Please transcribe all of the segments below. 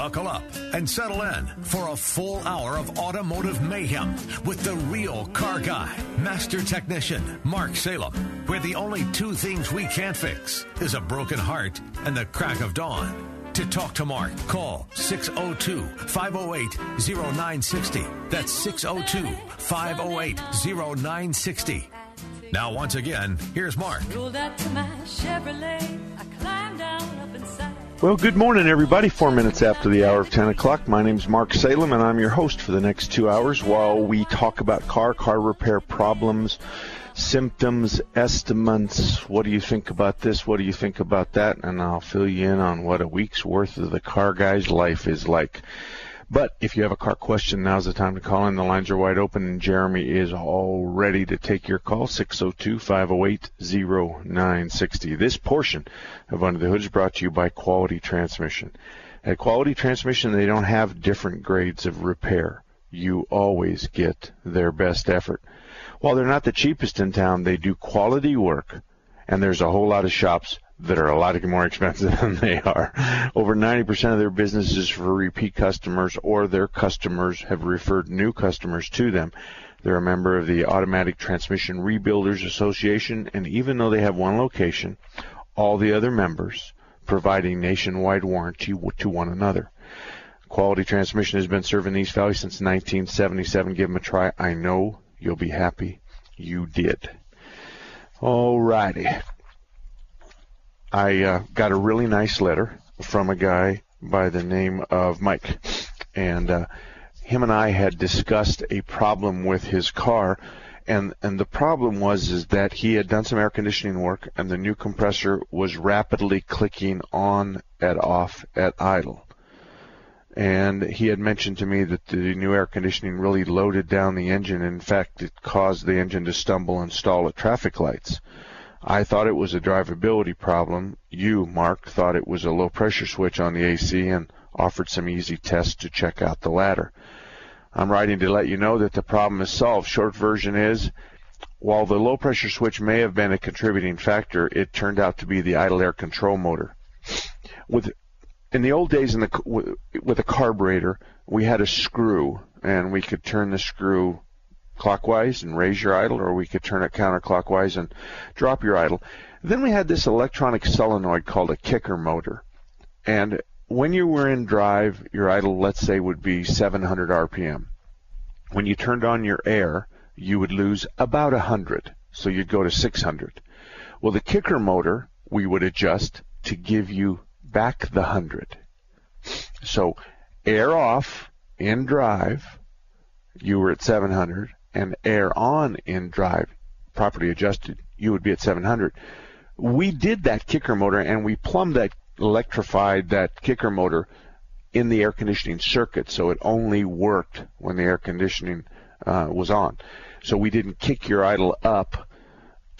Buckle up and settle in for a full hour of automotive mayhem with the real car guy, master technician, Mark Salem, where the only two things we can't fix is a broken heart and the crack of dawn. To talk to Mark, call 602 508 0960. That's 602 508 0960. Now, once again, here's Mark. Well, good morning, everybody. Four minutes after the hour of 10 o'clock. My name is Mark Salem, and I'm your host for the next two hours while we talk about car, car repair problems, symptoms, estimates. What do you think about this? What do you think about that? And I'll fill you in on what a week's worth of the car guy's life is like. But if you have a car question, now's the time to call in. The lines are wide open, and Jeremy is all ready to take your call. 602-508-0960. This portion of Under the Hood is brought to you by Quality Transmission. At Quality Transmission, they don't have different grades of repair. You always get their best effort. While they're not the cheapest in town, they do quality work, and there's a whole lot of shops that are a lot more expensive than they are. Over 90% of their business is for repeat customers or their customers have referred new customers to them. They're a member of the Automatic Transmission Rebuilders Association, and even though they have one location, all the other members providing nationwide warranty to one another. Quality Transmission has been serving East Valley since 1977. Give them a try. I know you'll be happy you did. Alrighty. I uh, got a really nice letter from a guy by the name of Mike, and uh, him and I had discussed a problem with his car, and and the problem was is that he had done some air conditioning work, and the new compressor was rapidly clicking on at off at idle. And he had mentioned to me that the new air conditioning really loaded down the engine. In fact, it caused the engine to stumble and stall at traffic lights. I thought it was a drivability problem. You, Mark, thought it was a low pressure switch on the AC and offered some easy tests to check out the latter. I'm writing to let you know that the problem is solved. Short version is, while the low pressure switch may have been a contributing factor, it turned out to be the idle air control motor. With in the old days in the with a carburetor, we had a screw and we could turn the screw clockwise and raise your idle, or we could turn it counterclockwise and drop your idle. Then we had this electronic solenoid called a kicker motor. And when you were in drive, your idle, let's say, would be 700 RPM. When you turned on your air, you would lose about 100. So you'd go to 600. Well, the kicker motor, we would adjust to give you back the 100. So air off in drive, you were at 700 and air on in drive, properly adjusted, you would be at 700. We did that kicker motor and we plumbed that, electrified that kicker motor in the air conditioning circuit so it only worked when the air conditioning uh, was on. So we didn't kick your idle up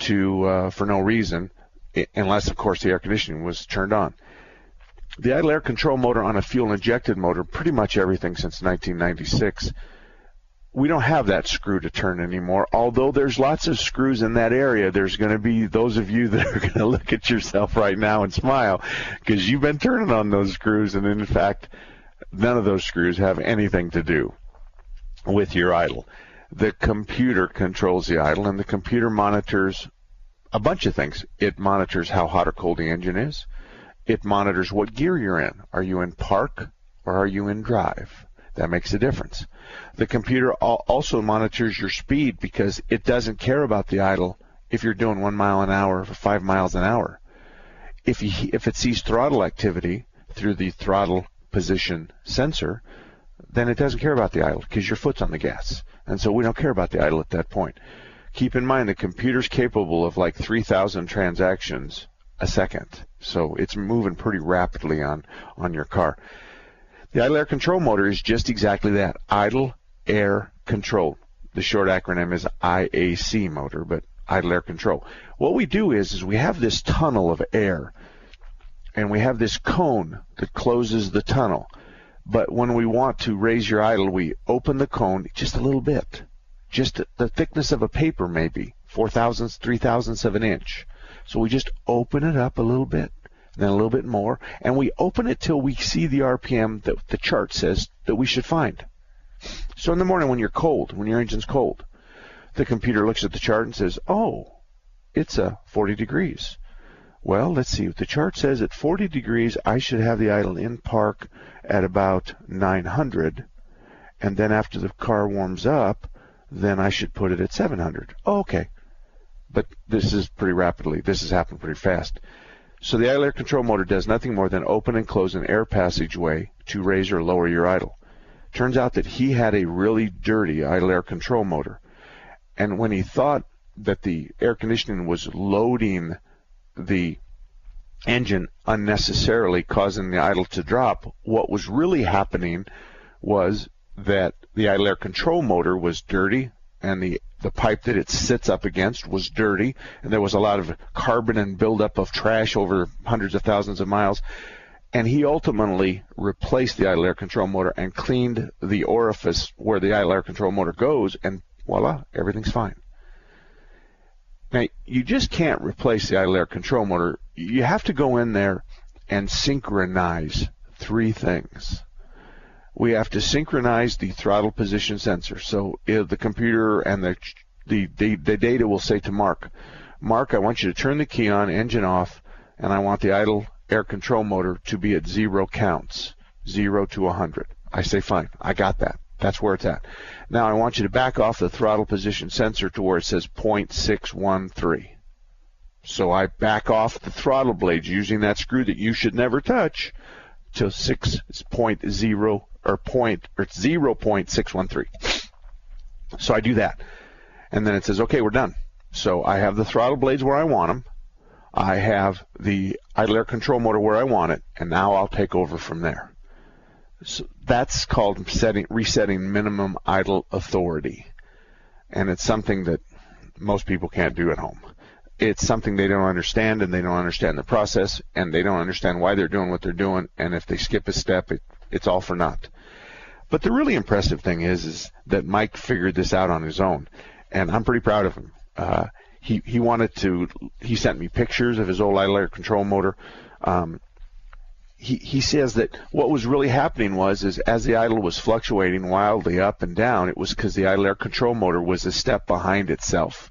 to uh, for no reason, unless of course the air conditioning was turned on. The idle air control motor on a fuel injected motor, pretty much everything since 1996 we don't have that screw to turn anymore. Although there's lots of screws in that area, there's going to be those of you that are going to look at yourself right now and smile because you've been turning on those screws, and in fact, none of those screws have anything to do with your idle. The computer controls the idle, and the computer monitors a bunch of things. It monitors how hot or cold the engine is. It monitors what gear you're in. Are you in park or are you in drive? That makes a difference. The computer also monitors your speed because it doesn't care about the idle if you're doing one mile an hour or five miles an hour. If, you, if it sees throttle activity through the throttle position sensor, then it doesn't care about the idle because your foot's on the gas. And so we don't care about the idle at that point. Keep in mind the computer's capable of like 3,000 transactions a second. So it's moving pretty rapidly on, on your car. The idle air control motor is just exactly that idle air control. The short acronym is IAC motor, but idle air control. What we do is, is we have this tunnel of air and we have this cone that closes the tunnel. But when we want to raise your idle, we open the cone just a little bit, just the thickness of a paper maybe, four thousandths, three thousandths of an inch. So we just open it up a little bit, then a little bit more, and we open it till we see the RPM that the chart says that we should find. So in the morning when you're cold, when your engine's cold, the computer looks at the chart and says, oh, it's a 40 degrees. Well, let's see. The chart says at 40 degrees, I should have the idle in park at about 900. And then after the car warms up, then I should put it at 700. Oh, okay. But this is pretty rapidly. This has happened pretty fast. So the idle air control motor does nothing more than open and close an air passageway to raise or lower your idle. Turns out that he had a really dirty idle air control motor. And when he thought that the air conditioning was loading the engine unnecessarily, causing the idle to drop, what was really happening was that the idle air control motor was dirty and the the pipe that it sits up against was dirty and there was a lot of carbon and buildup of trash over hundreds of thousands of miles and he ultimately replaced the idle air control motor and cleaned the orifice where the idle air control motor goes and voila everything's fine now, you just can't replace the idle air control motor. You have to go in there and synchronize three things. We have to synchronize the throttle position sensor. So uh, the computer and the, the, the, the data will say to Mark, Mark, I want you to turn the key on, engine off, and I want the idle air control motor to be at zero counts, zero to 100. I say, fine, I got that. That's where it's at. Now I want you to back off the throttle position sensor to where it says 0.613. So I back off the throttle blades using that screw that you should never touch to 6.0 or point or 0.613. So I do that. And then it says, okay, we're done. So I have the throttle blades where I want them. I have the idle air control motor where I want it, and now I'll take over from there. So that's called setting, resetting minimum idle authority. And it's something that most people can't do at home. It's something they don't understand and they don't understand the process and they don't understand why they're doing what they're doing. And if they skip a step, it, it's all for naught. But the really impressive thing is, is that Mike figured this out on his own. And I'm pretty proud of him. Uh, he, he wanted to, he sent me pictures of his old idle air control motor. Um, he, he says that what was really happening was is as the idle was fluctuating wildly up and down, it was because the idle air control motor was a step behind itself.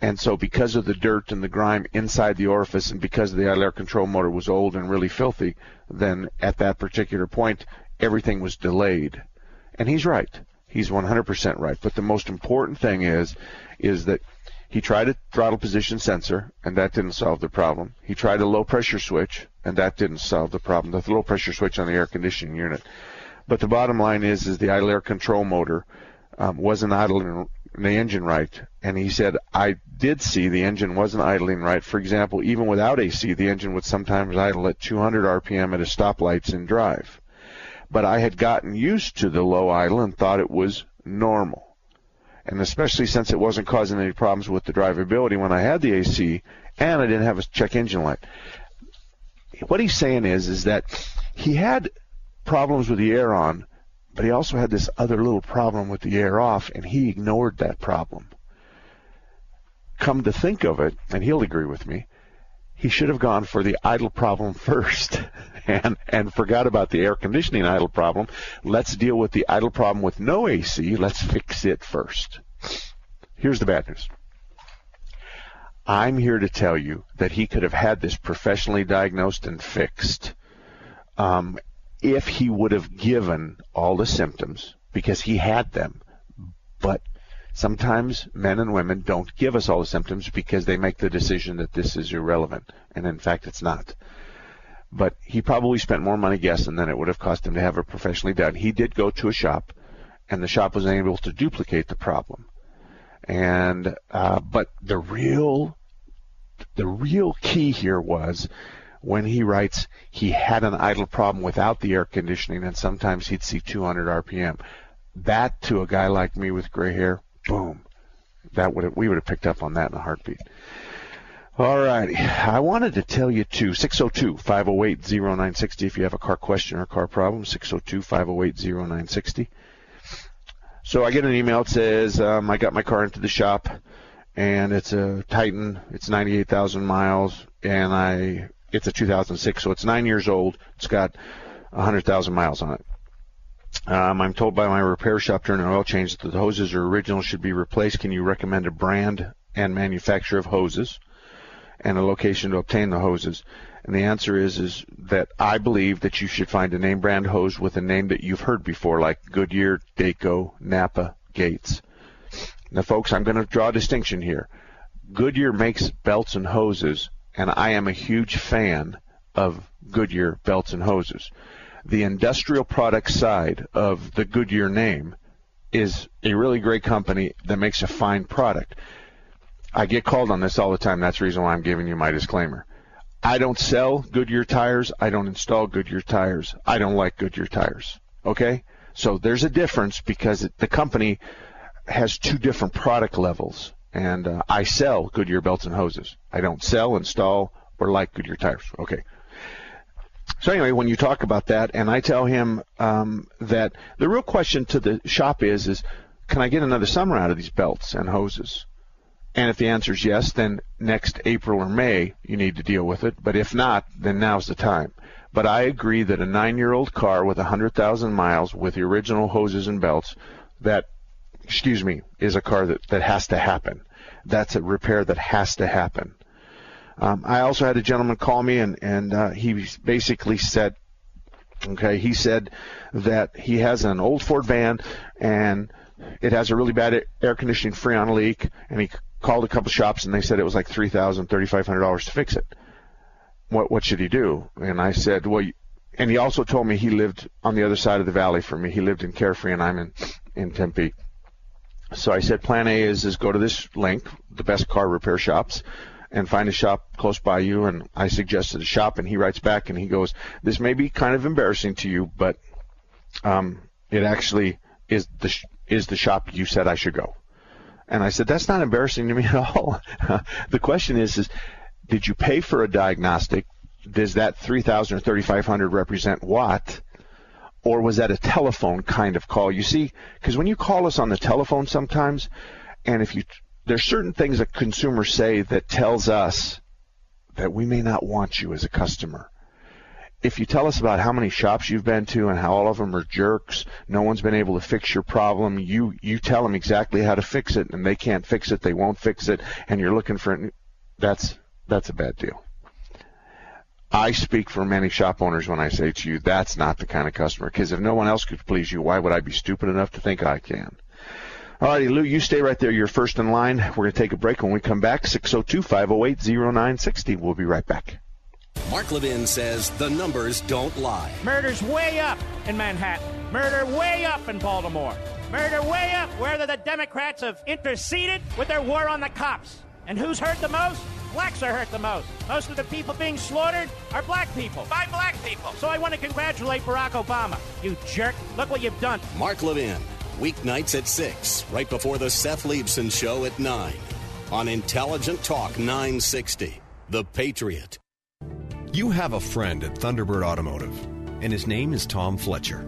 And so because of the dirt and the grime inside the orifice and because the idle air control motor was old and really filthy, then at that particular point, everything was delayed. And he's right. He's 100% right. But the most important thing is, is that he tried a throttle position sensor, and that didn't solve the problem. He tried a low pressure switch, and that didn't solve the problem. The low pressure switch on the air conditioning unit. But the bottom line is, is the idle air control motor um, wasn't idling the engine right, and he said I did see the engine wasn't idling right. For example, even without AC, the engine would sometimes idle at 200 RPM at a stoplights in drive. But I had gotten used to the low idle and thought it was normal and especially since it wasn't causing any problems with the drivability when I had the AC and I didn't have a check engine light. What he's saying is is that he had problems with the air on, but he also had this other little problem with the air off, and he ignored that problem. Come to think of it, and he'll agree with me, he should have gone for the idle problem first and and forgot about the air conditioning idle problem. Let's deal with the idle problem with no AC. Let's fix it first. Here's the bad news. I'm here to tell you that he could have had this professionally diagnosed and fixed um, if he would have given all the symptoms because he had them. But Sometimes men and women don't give us all the symptoms because they make the decision that this is irrelevant, and in fact it's not. But he probably spent more money guessing than it would have cost him to have it professionally done. He did go to a shop, and the shop was able to duplicate the problem. And uh, but the real the real key here was when he writes he had an idle problem without the air conditioning and sometimes he'd see 200 RPM. That to a guy like me with gray hair, boom, that would we would have picked up on that in a heartbeat. All righty. I wanted to tell you too, 602-508-0960 if you have a car question or car problem, 602-508-0960. So I get an email it says um, I got my car into the shop and it's a Titan. It's 98,000 miles and I it's a 2006, so it's nine years old. It's got 100,000 miles on it. Um, I'm told by my repair shop during an oil change that the hoses are original, should be replaced. Can you recommend a brand and manufacturer of hoses and a location to obtain the hoses? And the answer is is that I believe that you should find a name brand hose with a name that you've heard before, like Goodyear, Dayco, Napa, Gates. Now, folks, I'm going to draw a distinction here. Goodyear makes belts and hoses, and I am a huge fan of Goodyear belts and hoses the industrial product side of the Goodyear name is a really great company that makes a fine product. I get called on this all the time. That's the reason why I'm giving you my disclaimer. I don't sell Goodyear tires. I don't install Goodyear tires. I don't like Goodyear tires. Okay? So there's a difference because the company has two different product levels. And uh, I sell Goodyear belts and hoses. I don't sell, install, or like Goodyear tires. Okay. So anyway, when you talk about that, and I tell him um, that the real question to the shop is, is can I get another summer out of these belts and hoses? And if the answer is yes, then next April or May you need to deal with it. But if not, then now's the time. But I agree that a nine-year-old car with 100,000 miles with the original hoses and belts, that, excuse me, is a car that, that has to happen. That's a repair that has to happen. Um, I also had a gentleman call me, and and uh, he basically said, okay, he said that he has an old Ford van and it has a really bad air conditioning freon leak, and he called a couple shops and they said it was like three thousand, thirty five hundred dollars to fix it. What what should he do? And I said, well, and he also told me he lived on the other side of the valley from me. He lived in Carefree, and I'm in in Tempe. So I said, plan A is is go to this link, the best car repair shops and find a shop close by you. And I suggested a shop, and he writes back and he goes, "This may be kind of embarrassing to you, but um, it actually is the sh- is the shop you said I should go." And I said, "That's not embarrassing to me at all. the question is, is did you pay for a diagnostic? Does that 3,000 or 3,500 represent what?" Or was that a telephone kind of call? You see, because when you call us on the telephone sometimes, and if you there's certain things that consumers say that tells us that we may not want you as a customer. If you tell us about how many shops you've been to and how all of them are jerks, no one's been able to fix your problem, you you tell them exactly how to fix it and they can't fix it, they won't fix it and you're looking for that's that's a bad deal. I speak for many shop owners when I say to you that's not the kind of customer because if no one else could please you, why would I be stupid enough to think I can? All righty, Lou, you stay right there. You're first in line. We're going to take a break. When we come back, 602 508 0960. We'll be right back. Mark Levin says the numbers don't lie. Murder's way up in Manhattan. Murder way up in Baltimore. Murder way up where the Democrats have interceded with their war on the cops. And who's hurt the most? Blacks are hurt the most. Most of the people being slaughtered are black people by black people. So I want to congratulate Barack Obama. You jerk. Look what you've done. Mark Levin weeknights at 6, right before the Seth Leibsohn Show at 9 on Intelligent Talk 960. The Patriot. You have a friend at Thunderbird Automotive, and his name is Tom Fletcher.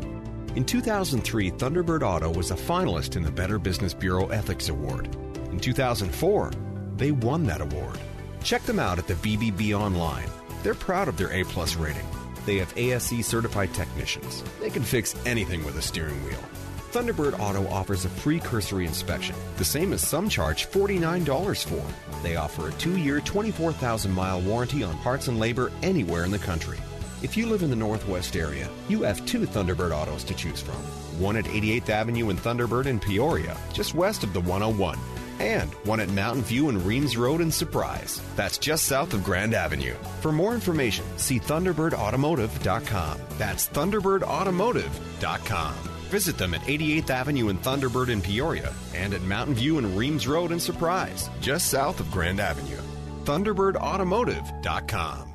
In 2003, Thunderbird Auto was a finalist in the Better Business Bureau Ethics Award. In 2004, they won that award. Check them out at the BBB online. They're proud of their A plus rating. They have ASE certified technicians. They can fix anything with a steering wheel. Thunderbird Auto offers a free cursory inspection, the same as some charge $49 for. They offer a two year, 24,000 mile warranty on parts and labor anywhere in the country. If you live in the Northwest area, you have two Thunderbird autos to choose from one at 88th Avenue in Thunderbird in Peoria, just west of the 101, and one at Mountain View and Reems Road in Surprise. That's just south of Grand Avenue. For more information, see ThunderbirdAutomotive.com. That's ThunderbirdAutomotive.com. Visit them at 88th Avenue and Thunderbird in Peoria and at Mountain View and Reems Road in Surprise, just south of Grand Avenue. ThunderbirdAutomotive.com.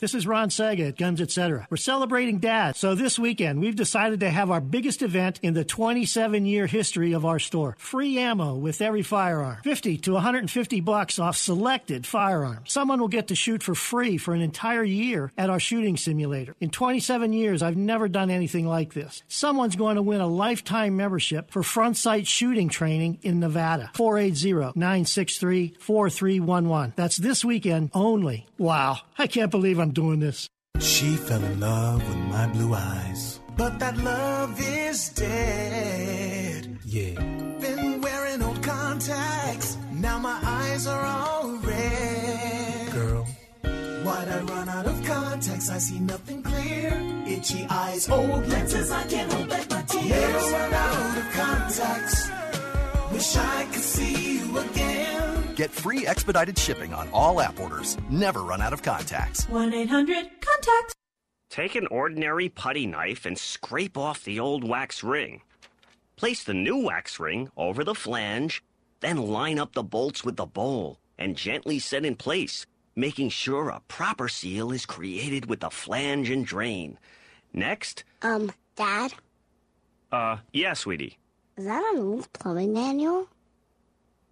This is Ron Sega at Guns Etc. We're celebrating Dad, so this weekend we've decided to have our biggest event in the 27 year history of our store. Free ammo with every firearm. 50 to 150 bucks off selected firearms. Someone will get to shoot for free for an entire year at our shooting simulator. In 27 years, I've never done anything like this. Someone's going to win a lifetime membership for front sight shooting training in Nevada. 480 963 4311. That's this weekend only. Wow, I can't believe I'm doing this. She fell in love with my blue eyes. But that love is dead. Yeah. Been wearing old contacts. Now my eyes are all red. Girl. Why'd I run out of contacts? I see nothing clear. Itchy eyes, old lenses, I can't hold back my tears. Never run out of contacts. Wish I could see. Get free expedited shipping on all app orders. Never run out of contacts. 1 800 contacts. Take an ordinary putty knife and scrape off the old wax ring. Place the new wax ring over the flange, then line up the bolts with the bowl and gently set in place, making sure a proper seal is created with the flange and drain. Next, Um, Dad, uh, yeah, sweetie. is that an old plumbing manual?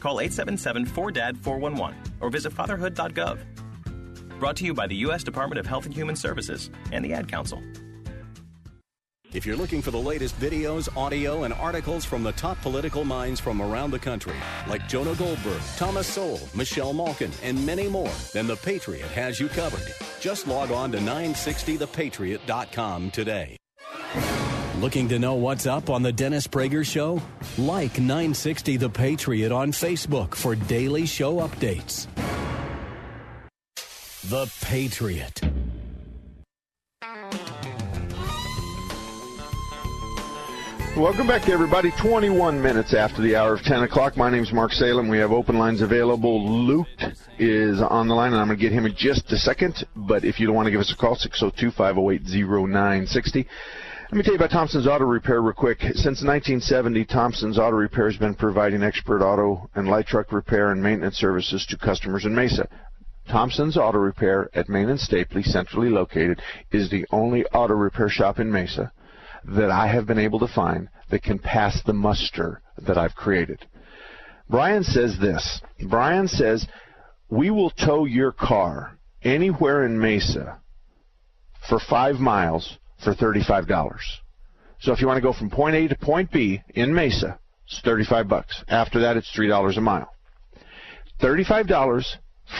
Call 877-4DAD-411 or visit fatherhood.gov. Brought to you by the U.S. Department of Health and Human Services and the Ad Council. If you're looking for the latest videos, audio, and articles from the top political minds from around the country, like Jonah Goldberg, Thomas Sowell, Michelle Malkin, and many more, then The Patriot has you covered. Just log on to 960thepatriot.com today. Looking to know what's up on The Dennis Prager Show? Like 960 The Patriot on Facebook for daily show updates. The Patriot. Welcome back, everybody. 21 minutes after the hour of 10 o'clock. My name is Mark Salem. We have open lines available. Luke is on the line, and I'm going to get him in just a second. But if you don't want to give us a call, 602 508 0960. Let me tell you about Thompson's Auto Repair real quick. Since 1970, Thompson's Auto Repair has been providing expert auto and light truck repair and maintenance services to customers in Mesa. Thompson's Auto Repair at Main and Stapley, centrally located, is the only auto repair shop in Mesa that I have been able to find that can pass the muster that I've created. Brian says this. Brian says, we will tow your car anywhere in Mesa for five miles for $35. So if you want to go from point A to point B in Mesa, it's 35 bucks. After that, it's $3 a mile. $35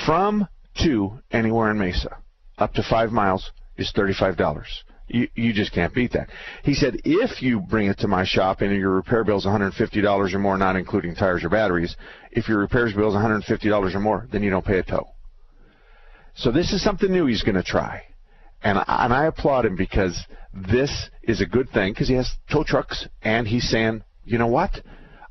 from to anywhere in Mesa, up to five miles, is $35. You, you just can't beat that. He said, if you bring it to my shop and your repair bill is $150 or more, not including tires or batteries, if your repairs bill is $150 or more, then you don't pay a tow. So this is something new he's going to try. And and I applaud him because this is a good thing because he has tow trucks and he's saying, you know what?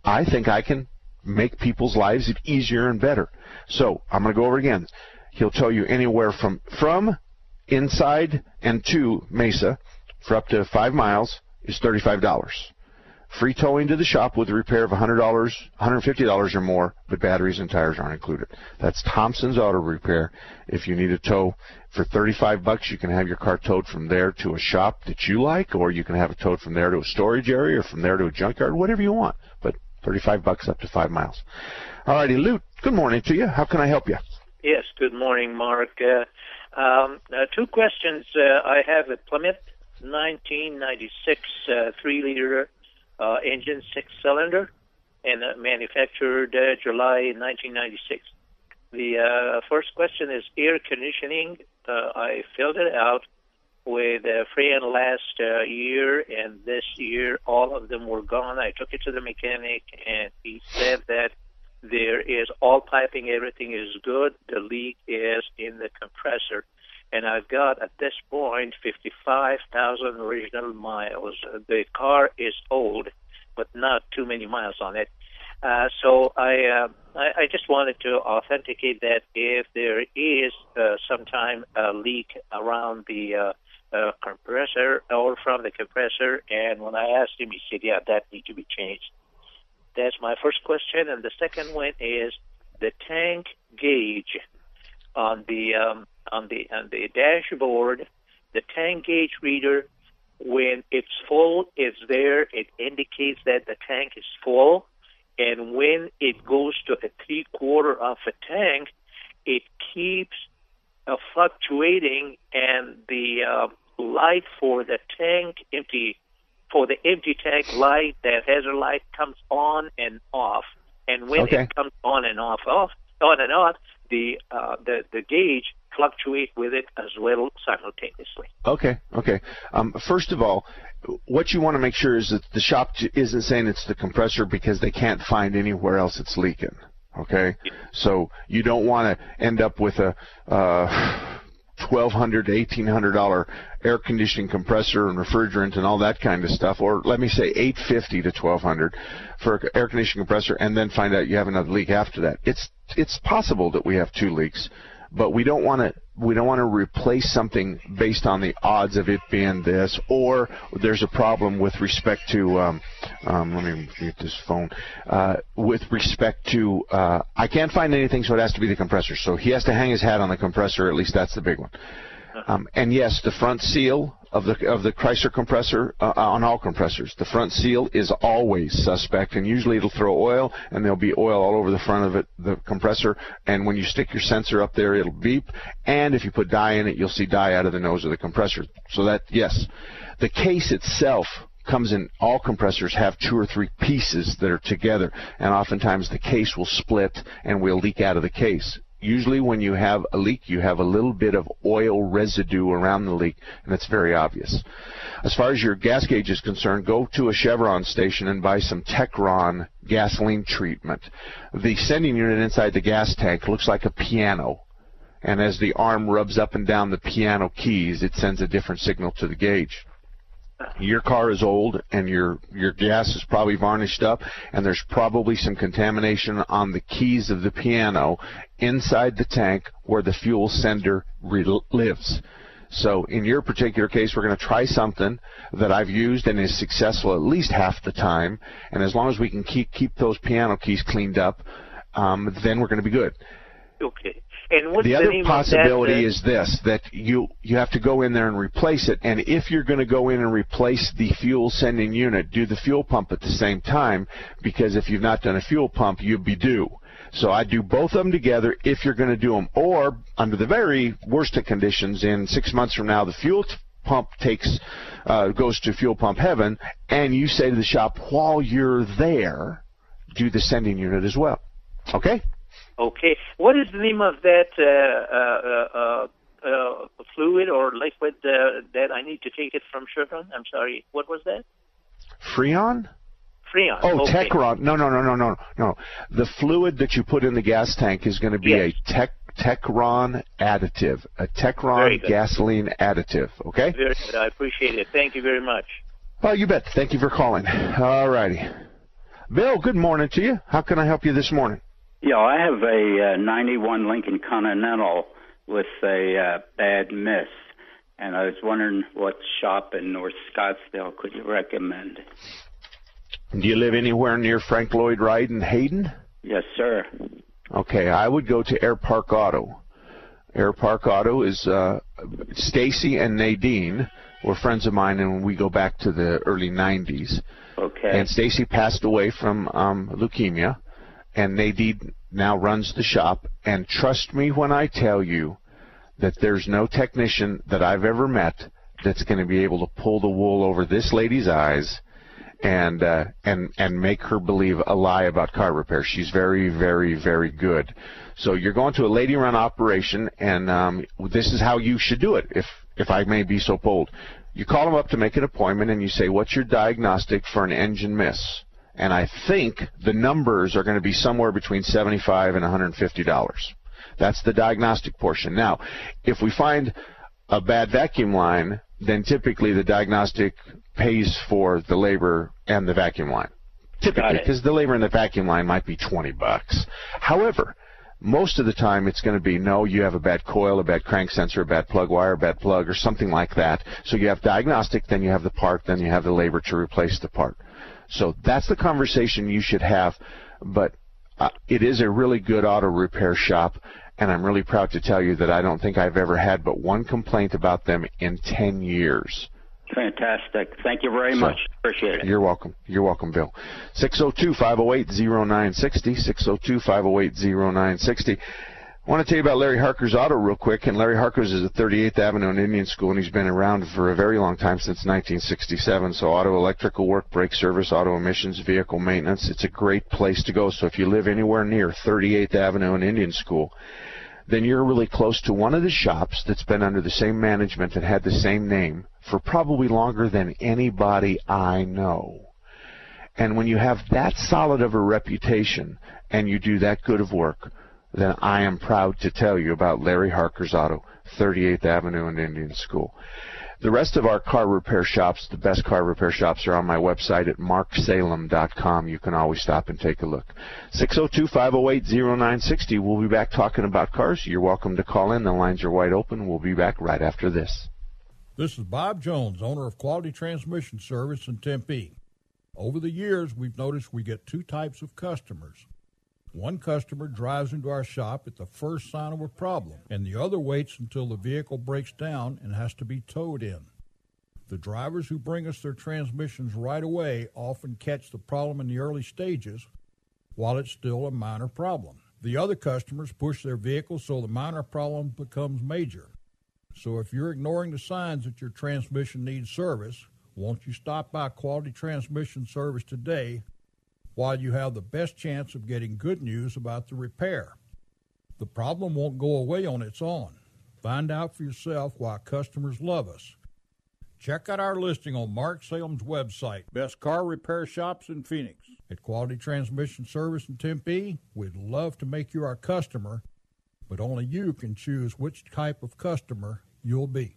I think I can make people's lives easier and better. So I'm going to go over again. He'll tow you anywhere from from inside and to Mesa for up to five miles is $35. Free towing to the shop with a repair of $100, $150 or more, but batteries and tires aren't included. That's Thompson's Auto Repair. If you need a tow for 35 bucks, you can have your car towed from there to a shop that you like, or you can have it towed from there to a storage area, or from there to a junkyard, whatever you want. But 35 bucks up to five miles. All righty, Lou. Good morning to you. How can I help you? Yes. Good morning, Mark. Uh, um, uh, two questions. Uh, I have a Plymouth 1996 uh, three-liter uh, engine, six-cylinder, and uh, manufactured uh, July 1996. The uh, first question is air conditioning. Uh, I filled it out with uh, Freon last uh, year, and this year all of them were gone. I took it to the mechanic, and he said that there is all piping, everything is good. The leak is in the compressor. And I've got at this point 55,000 original miles. The car is old, but not too many miles on it. Uh, so I, uh, I I just wanted to authenticate that if there is uh, sometime a leak around the uh, uh, compressor or from the compressor, and when I asked him, he said, "Yeah, that need to be changed." That's my first question, and the second one is the tank gauge on the um, on the on the dashboard. The tank gauge reader, when it's full, it's there. It indicates that the tank is full and when it goes to a three quarter of a tank, it keeps uh, fluctuating, and the uh, light for the tank empty for the empty tank light, that hazard light comes on and off, and when Okay. it comes on and off, off, on and off, the uh, the the gauge fluctuate with it as well simultaneously. Okay, okay. Um, first of all, what you want to make sure is that the shop isn't saying it's the compressor because they can't find anywhere else it's leaking. Okay, so you don't want to end up with a uh, twelve hundred to eighteen hundred dollar air conditioning compressor and refrigerant and all that kind of stuff, or let me say eight fifty to twelve hundred for an air conditioning compressor, and then find out you have another leak after that. It's it's possible that we have two leaks but we don't want to we don't want to replace something based on the odds of it being this or there's a problem with respect to um, um, let me get this phone. Uh, with respect to uh, I can't find anything so it has to be the compressor. So he has to hang his hat on the compressor at least that's the big one. Um, and yes, the front seal of the of the Chrysler compressor uh, on all compressors, the front seal is always suspect, and usually it'll throw oil, and there'll be oil all over the front of it, the compressor. And when you stick your sensor up there, it'll beep. And if you put dye in it, you'll see dye out of the nose of the compressor. So that yes, the case itself comes in all compressors have two or three pieces that are together and oftentimes the case will split and will leak out of the case usually when you have a leak you have a little bit of oil residue around the leak and it's very obvious. As far as your gas gauge is concerned go to a chevron station and buy some techron gasoline treatment. The sending unit inside the gas tank looks like a piano and as the arm rubs up and down the piano keys it sends a different signal to the gauge. Your car is old and your your gas is probably varnished up and there's probably some contamination on the keys of the piano inside the tank where the fuel sender lives. So in your particular case, we're going to try something that I've used and is successful at least half the time. And as long as we can keep keep those piano keys cleaned up, um, then we're going to be good. Okay. And what's the the, other possibility that, uh, is this that you you have to go in there and replace it and if you're going to go in and replace the fuel sending unit do the fuel pump at the same time because if you've not done a fuel pump you'd be due so I do both of them together if you're going to do them or under the very worst of conditions in 6 months from now the fuel t- pump takes uh, goes to fuel pump heaven and you say to the shop while you're there do the sending unit as well okay Okay. What is the name of that uh, uh, uh, uh, fluid or liquid uh, that I need to take it from Chevron? I'm sorry. What was that? Freon Freon. Oh, okay. Techron. No, no, no, no, no, no. The fluid that you put in the gas tank is going to be Yes. a Tech Techron additive, a Very Techron gasoline additive. Okay. Very good. I appreciate it. Thank you very much. Oh, you bet. Thank you for calling. All righty. Bill, good morning to you. How can I help you this morning? Yeah, I have a uh, 91 Lincoln Continental with a uh, bad miss, and I was wondering what shop in North Scottsdale could you recommend? Do you live anywhere near Frank Lloyd Wright and Hayden? Yes, sir. Okay, I would go to Air Park Auto. Air Park Auto is uh, Stacy and Nadine were friends of mine, and we go back to the early '90s. Okay. And Stacy passed away from um, leukemia, and Nadine now runs the shop. And trust me when I tell you that there's no technician that I've ever met that's going to be able to pull the wool over this lady's eyes and uh, and and make her believe a lie about car repair. She's very, very, very good. So you're going to a lady-run operation, and um, this is how you should do it. If if I may be so bold, you call them up to make an appointment, and you say, "What's your diagnostic for an engine miss?" And I think the numbers are going to be somewhere between 75 and 150 dollars. That's the diagnostic portion. Now, if we find a bad vacuum line, then typically the diagnostic pays for the labor and the vacuum line. Typically, because the labor and the vacuum line might be 20 bucks. However, most of the time it's going to be no, you have a bad coil, a bad crank sensor, a bad plug wire, a bad plug, or something like that. So you have diagnostic, then you have the part, then you have the labor to replace the part. So that's the conversation you should have. But uh, it is a really good auto repair shop, and I'm really proud to tell you that I don't think I've ever had but one complaint about them in 10 years. Fantastic. Thank you very So, much. Appreciate it. You're welcome. You're welcome, Bill. 602-508-0960, 602-508-0960. I want to tell you about Larry Harker's Auto real quick, and Larry Harker's is at 38th Avenue and Indian School, and he's been around for a very long time, since 1967. So auto electrical work, brake service, auto emissions, vehicle maintenance, it's a great place to go. So if you live anywhere near 38th Avenue and Indian School, then you're really close to one of the shops that's been under the same management and had the same name for probably longer than anybody I know. And when you have that solid of a reputation and you do that good of work, then I am proud to tell you about Larry Harker's Auto, 38th Avenue and Indian School. The rest of our car repair shops, the best car repair shops, are on my website at marksalem.com. You can always stop and take a look. 602-508-0960. We'll be back talking about cars. You're welcome to call in. The lines are wide open. We'll be back right after this. This is Bob Jones, owner of Quality Transmission Service in Tempe. Over the years, we've noticed we get two types of customers. One customer drives into our shop at the first sign of a problem, and the other waits until the vehicle breaks down and has to be towed in. The drivers who bring us their transmissions right away often catch the problem in the early stages while it's still a minor problem. The other customers push their vehicles so the minor problem becomes major. So if you're ignoring the signs that your transmission needs service, won't you stop by Quality Transmission Service today while you have the best chance of getting good news about the repair? The problem won't go away on its own. Find out for yourself why customers love us. Check out our listing on Mark Salem's website, Best Car Repair Shops in Phoenix. At Quality Transmission Service in Tempe, we'd love to make you our customer, but only you can choose which type of customer you'll be.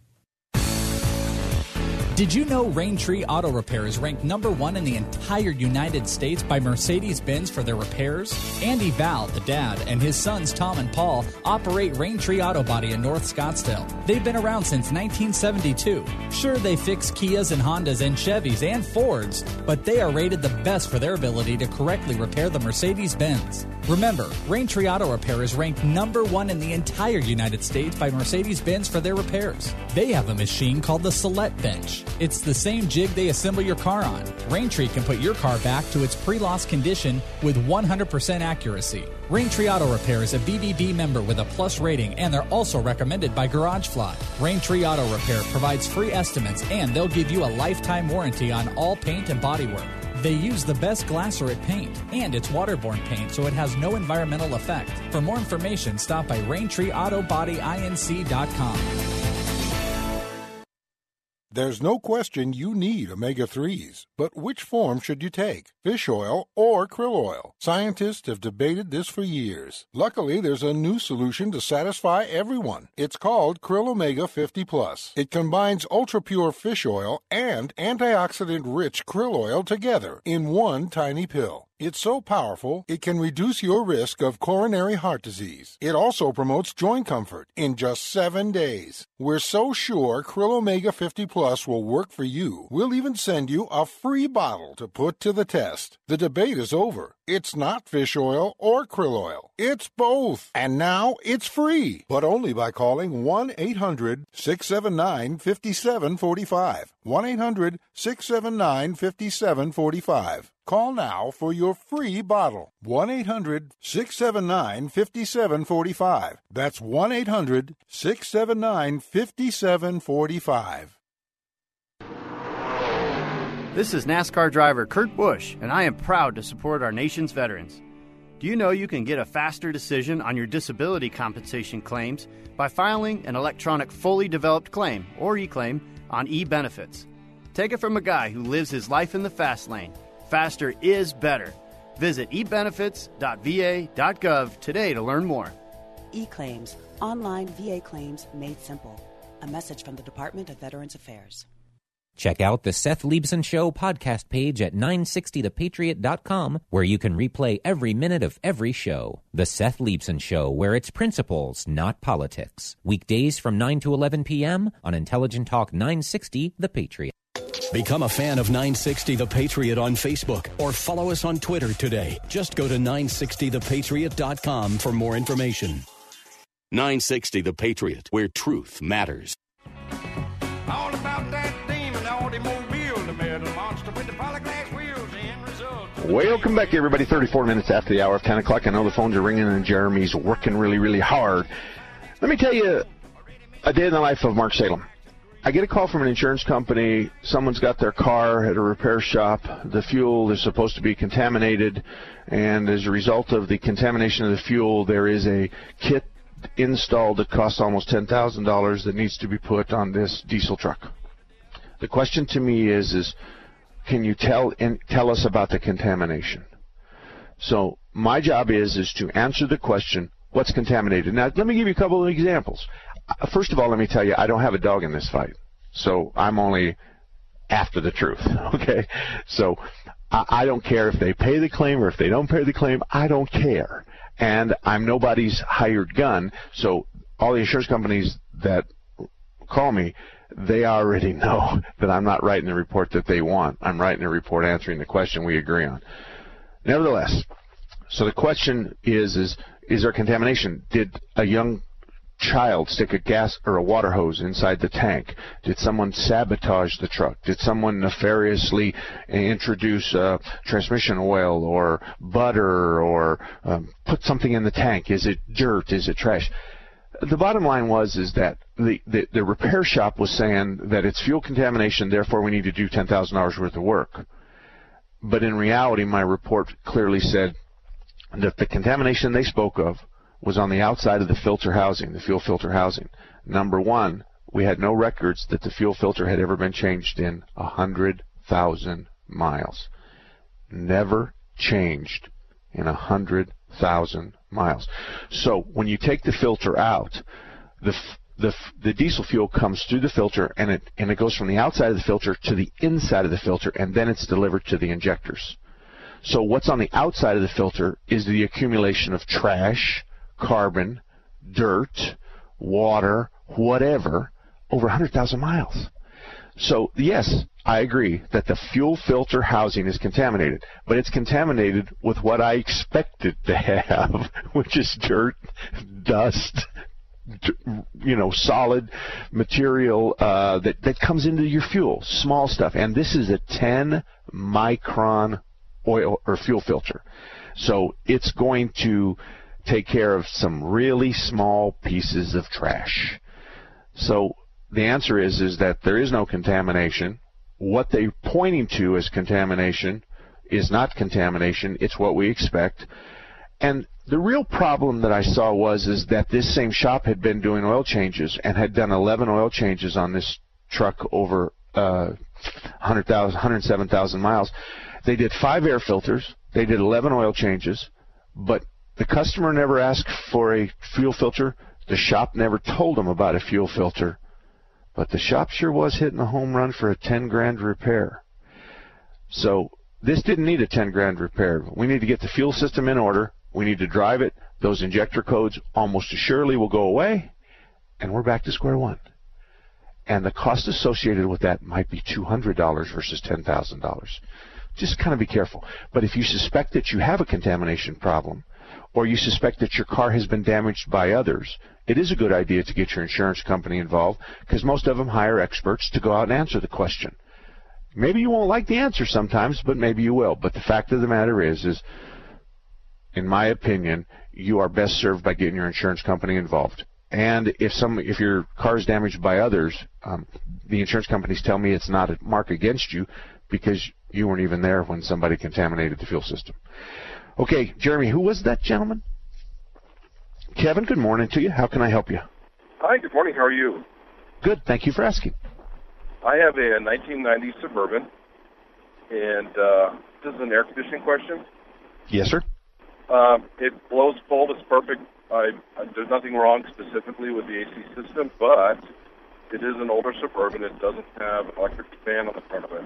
Did you know Raintree Auto Repair is ranked number one in the entire United States by Mercedes Benz for their repairs? Andy Val, the dad, and his sons Tom and Paul operate Raintree Auto Body in North Scottsdale. They've been around since 1972. Sure, they fix Kias and Hondas and Chevys and Fords, but they are rated the best for their ability to correctly repair the Mercedes Benz. Remember, Raintree Auto Repair is ranked number one in the entire United States by Mercedes Benz for their repairs. They have a machine called the Select Bench. It's the same jig they assemble your car on. Raintree can put your car back to its pre loss condition with 100% accuracy. Raintree Auto Repair is a BBB member with a plus rating, and they're also recommended by GarageFly. Raintree Auto Repair provides free estimates, and they'll give you a lifetime warranty on all paint and bodywork. They use the best Glasurit paint, and it's waterborne paint, so it has no environmental effect. For more information, stop by RaintreeAutoBodyInc.com. There's no question you need omega 3s, but which form should you take? Fish oil or krill oil? Scientists have debated this for years. Luckily, there's a new solution to satisfy everyone. It's called Krill Omega 50 Plus. It combines ultra pure fish oil and antioxidant rich krill oil together in one tiny pill. It's so powerful, it can reduce your risk of coronary heart disease. It also promotes joint comfort in just seven days. We're so sure Krill Omega 50 Plus will work for you, we'll even send you a free bottle to put to the test. The debate is over. It's not fish oil or krill oil. It's both. And now it's free, but only by calling 1 800 679 5745. 1 800 679 5745. Call now for your free bottle. 1 800 679 5745. That's 1 800 679 5745. This is NASCAR driver Kurt Busch, and I am proud to support our nation's veterans. Do you know you can get a faster decision on your disability compensation claims by filing an electronic fully developed claim, or e-claim, on eBenefits? Take it from a guy who lives his life in the fast lane. Faster is better. Visit ebenefits.va.gov today to learn more. E-claims, online VA claims made simple. A message from the Department of Veterans Affairs. Check out the Seth Leibsohn Show podcast page at 960thepatriot.com, where you can replay every minute of every show. The Seth Leibsohn Show, where it's principles, not politics. Weekdays from 9 to 11 p.m. on Intelligent Talk 960 The Patriot. Become a fan of 960 The Patriot on Facebook or follow us on Twitter today. Just go to 960thepatriot.com for more information. 960 The Patriot, where truth matters. All about that demon automobile, the metal monster with the polyglass wheels and result. Welcome back, everybody. 34 minutes after the hour of 10 o'clock. I know the phones are ringing and Jeremy's working really, really hard. Let me tell you a day in the life of Mark Salem. I get a call from an insurance company. Someone's got their car at a repair shop. The fuel is supposed to be contaminated, and as a result of the contamination of the fuel, there is a kit installed that costs almost $10,000 that needs to be put on this diesel truck. The question to me is, is can you tell in, tell us about the contamination? So my job is is to answer the question, what's contaminated? Now let me give you a couple of examples. First of all, let me tell you, I don't have a dog in this fight, so I'm only after the truth. Okay, so I, I don't care if they pay the claim or if they don't pay the claim. I don't care, and I'm nobody's hired gun. So all the insurance companies that call me, they already know that I'm not writing the report that they want. I'm writing a report answering the question we agree on. Nevertheless, so the question is is is there contamination? Did a young child stick a gas or a water hose inside the tank? Did someone sabotage the truck? Did someone nefariously introduce uh, transmission oil or butter or um, put something in the tank? Is it dirt? Is it trash? The bottom line was is that the, the, the repair shop was saying that it's fuel contamination, therefore we need to do ten thousand hours worth of work. But in reality, my report clearly said that the contamination they spoke of was on the outside of the filter housing, the fuel filter housing. Number one, we had no records that the fuel filter had ever been changed in a hundred thousand miles. Never changed in a hundred thousand miles. So when you take the filter out, the the the diesel fuel comes through the filter and it and it goes from the outside of the filter to the inside of the filter and then it's delivered to the injectors. So what's on the outside of the filter is the accumulation of trash, carbon, dirt, water, whatever, over 100,000 miles. So, yes, I agree that the fuel filter housing is contaminated, but it's contaminated with what I expected to have, which is dirt, dust, you know, solid material uh, that, that comes into your fuel, small stuff. And this is a 10 micron oil or fuel filter. So it's going to take care of some really small pieces of trash. So the answer is is that there is no contamination. What they're pointing to as contamination is not contamination. It's what we expect. And the real problem that I saw was is that this same shop had been doing oil changes and had done 11 oil changes on this truck over uh, 100,000, 107,000 miles. They did five air filters. They did 11 oil changes, but the customer never asked for a fuel filter. The shop never told them about a fuel filter, but the shop sure was hitting a home run for a 10 grand repair. So this didn't need a 10 grand repair. We need to get the fuel system in order. We need to drive it. Those injector codes almost assuredly will go away, and we're back to square one. And the cost associated with that might be $200 versus $10,000. Just kind of be careful. But if you suspect that you have a contamination problem, or you suspect that your car has been damaged by others, it is a good idea to get your insurance company involved because most of them hire experts to go out and answer the question. Maybe you won't like the answer sometimes, but maybe you will. But the fact of the matter is, is in my opinion, you are best served by getting your insurance company involved. And if some, if your car is damaged by others, um, the insurance companies tell me it's not a mark against you because you weren't even there when somebody contaminated the fuel system. Okay, Jeremy, who was that gentleman? Kevin, good morning to you. How can I help you? Hi, good morning. How are you? Good, thank you for asking. I have a 1990 Suburban, and uh, this is an air conditioning question. Yes, sir. Um, it blows cold. It's perfect. I, I, there's nothing wrong specifically with the AC system, but it is an older suburban. It doesn't have electric fan on the front of it.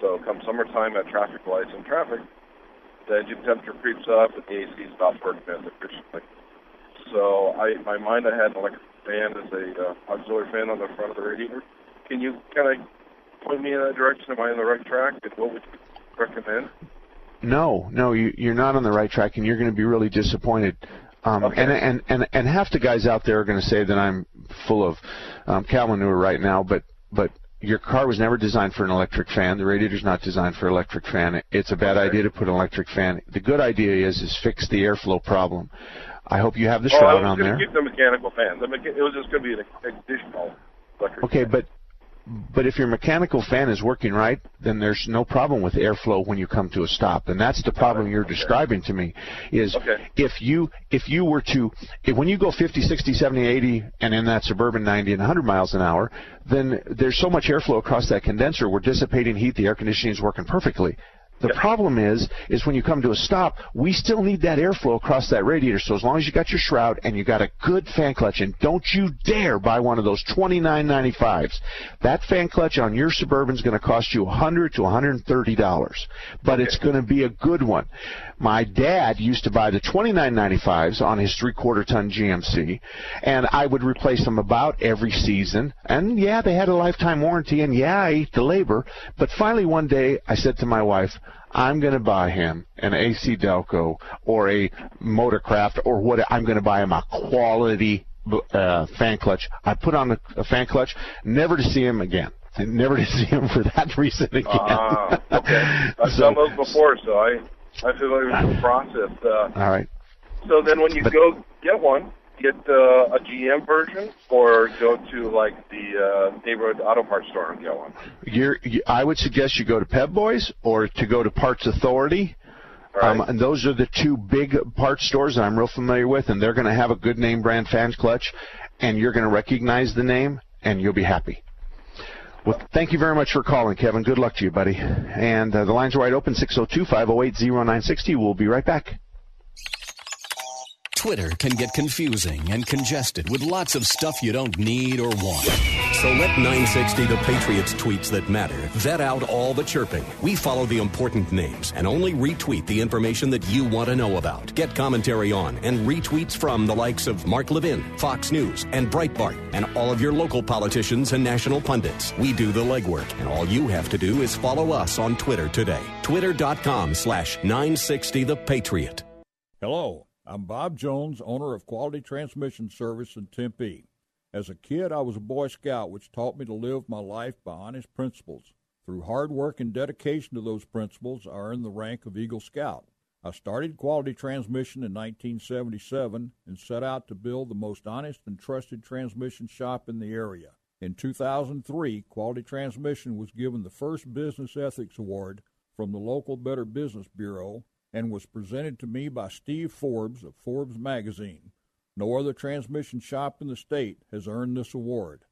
So come summertime at traffic lights and traffic, the engine temperature creeps up and the AC stops working as efficiently. So I, in my mind, I had an electric fan as a uh, auxiliary fan on the front of the radiator. Can you kind of point me in that direction? Am I on the right track? And what would you recommend? No, no, you, you're not on the right track, and you're going to be really disappointed. Um, Okay. and, and and and half the guys out there are going to say that I'm full of um, cow manure right now, but but your car was never designed for an electric fan. The radiator's not designed for electric fan. It's a bad idea to put an electric fan. The good idea is is fix the airflow problem. I hope you have the shroud oh, I was on going there. to keep the mechanical fan. Mecha- it was just going to be an additional electric. Okay, but but if your mechanical fan is working right, then there's no problem with airflow when you come to a stop, and that's the problem you're describing to me. Is Okay. if you if you were to if, when you go 50, 60, 70, 80, and in that suburban 90 and 100 miles an hour, then there's so much airflow across that condenser, we're dissipating heat. The air conditioning is working perfectly. The problem is, is when you come to a stop, we still need that airflow across that radiator. So as long as you got your shroud and you got a good fan clutch, and don't you dare buy one of those twenty nine ninety fives. That fan clutch on your Suburban is going to cost you a hundred to one hundred and thirty dollars, but it's going to be a good one. My dad used to buy the twenty nine ninety fives on his three quarter ton GMC, and I would replace them about every season. And yeah, they had a lifetime warranty, and yeah, I ate the labor. But finally, one day, I said to my wife, I'm going to buy him an AC Delco or a Motorcraft or what. I'm going to buy him a quality uh, fan clutch. I put on a, a fan clutch, never to see him again. And never to see him for that reason again. Ah, okay. I've So- done those before, so I I feel familiar with the process. Uh, All right. so then, when you go get one, get uh, a GM version, or go to like the uh, neighborhood auto parts store and get one. You're, you, I would suggest you go to Pep Boys or to go to Parts Authority. Um, and those are the two big parts stores that I'm real familiar with, and they're going to have a good name brand fans clutch, and you're going to recognize the name, and you'll be happy. Well, thank you very much for calling, Kevin. Good luck to you, buddy. And uh, the lines are wide open, 602-508-0960. We'll be right back. Twitter can get confusing and congested with lots of stuff you don't need or want. So let 960 The Patriots tweets that matter vet out all the chirping. We follow the important names and only retweet the information that you want to know about. Get commentary on and retweets from the likes of Mark Levin, Fox News, and Breitbart, and all of your local politicians and national pundits. We do the legwork, and all you have to do is follow us on Twitter today. Twitter.com slash 960 The Patriot. Hello, I'm Bob Jones, owner of Quality Transmission Service in Tempe. As a kid, I was a Boy Scout, which taught me to live my life by honest principles. Through hard work and dedication to those principles, I earned the rank of Eagle Scout. I started Quality Transmission in 1977 and set out to build the most honest and trusted transmission shop in the area. In 2003, Quality Transmission was given the first Business Ethics Award from the local Better Business Bureau and was presented to me by Steve Forbes of Forbes magazine. No other transmission shop in the state has earned this award.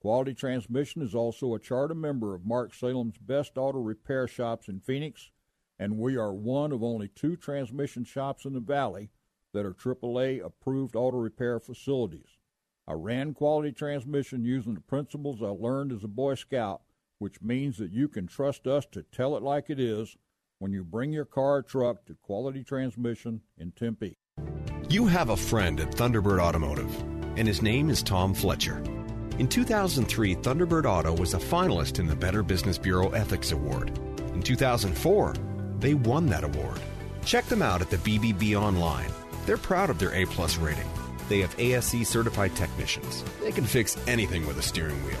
Quality Transmission is also a charter member of Mark Salem's Best Auto Repair Shops in Phoenix, and we are one of only two transmission shops in the valley that are AAA approved auto repair facilities. I ran Quality Transmission using the principles I learned as a Boy Scout, which means that you can trust us to tell it like it is when you bring your car or truck to Quality Transmission in Tempe. You have a friend at Thunderbird Automotive, and his name is Tom Fletcher. In 2003, Thunderbird Auto was a finalist in the Better Business Bureau Ethics Award. In 2004, they won that award. Check them out at the BBB online. They're proud of their A plus rating. They have ASE certified technicians. They can fix anything with a steering wheel.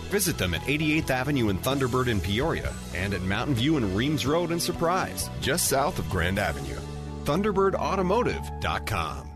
Visit them at 88th Avenue in Thunderbird in Peoria and at Mountain View and Reams Road in Surprise, just south of Grand Avenue. ThunderbirdAutomotive.com.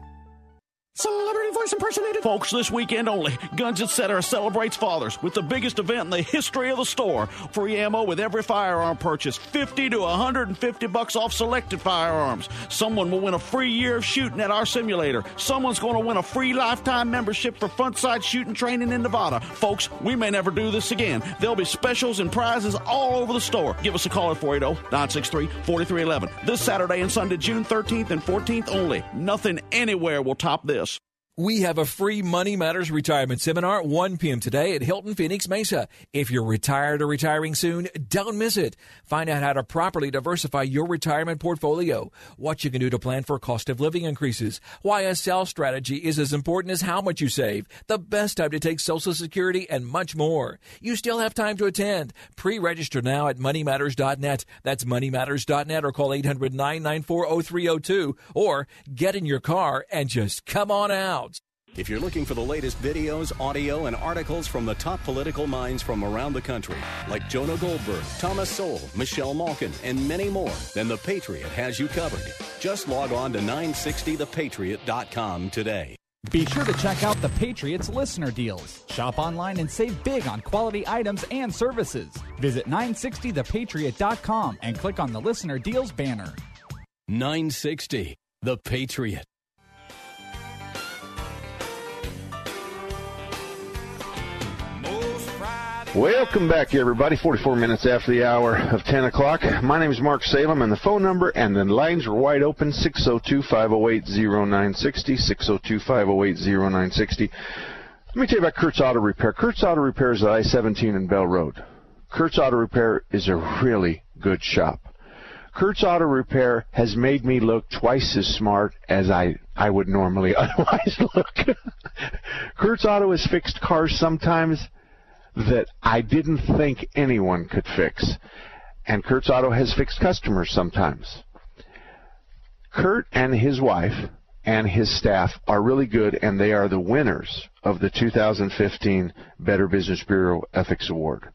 Celebrity voice impersonated. Folks, this weekend only, Guns Etc. celebrates fathers with the biggest event in the history of the store. Free ammo with every firearm purchase, 50 to 150 bucks off selected firearms. Someone will win a free year of shooting at our simulator. Someone's going to win a free lifetime membership for Front Sight shooting training in Nevada. Folks, we may never do this again. There'll be specials and prizes all over the store. Give us a call at 480-963-4311. This Saturday and Sunday, June 13th and 14th only. Nothing anywhere will top this. We have a free Money Matters retirement seminar at 1 p.m. today at Hilton Phoenix Mesa. If you're retired or retiring soon, don't miss it. Find out how to properly diversify your retirement portfolio, what you can do to plan for cost of living increases, why a sell strategy is as important as how much you save, the best time to take Social Security, and much more. You still have time to attend. Pre-register now at moneymatters.net. That's moneymatters.net or call 800-994-0302 or get in your car and just come on out. If you're looking for the latest videos, audio, and articles from the top political minds from around the country, like Jonah Goldberg, Thomas Sowell, Michelle Malkin, and many more, then The Patriot has you covered. Just log on to 960thepatriot.com today. Be sure to check out the Patriots listener deals. Shop online and save big on quality items and services. Visit 960thepatriot.com and click on the listener deals banner. 960 The Patriot. Welcome back, everybody. 44 minutes after the hour of 10 o'clock. My name is Mark Salem, and the phone number and the lines are wide open 602 508 0960. 602 508 0960. Let me tell you about Kurt's Auto Repair. Kurt's Auto Repair is at I 17 and Bell Road. Kurt's Auto Repair is a really good shop. Kurt's Auto Repair has made me look twice as smart as I, I would normally otherwise look. Kurt's Auto has fixed cars sometimes that I didn't think anyone could fix. And Kurt's Auto has fixed customers sometimes. Kurt and his wife and his staff are really good, and they are the winners of the 2015 Better Business Bureau Ethics Award.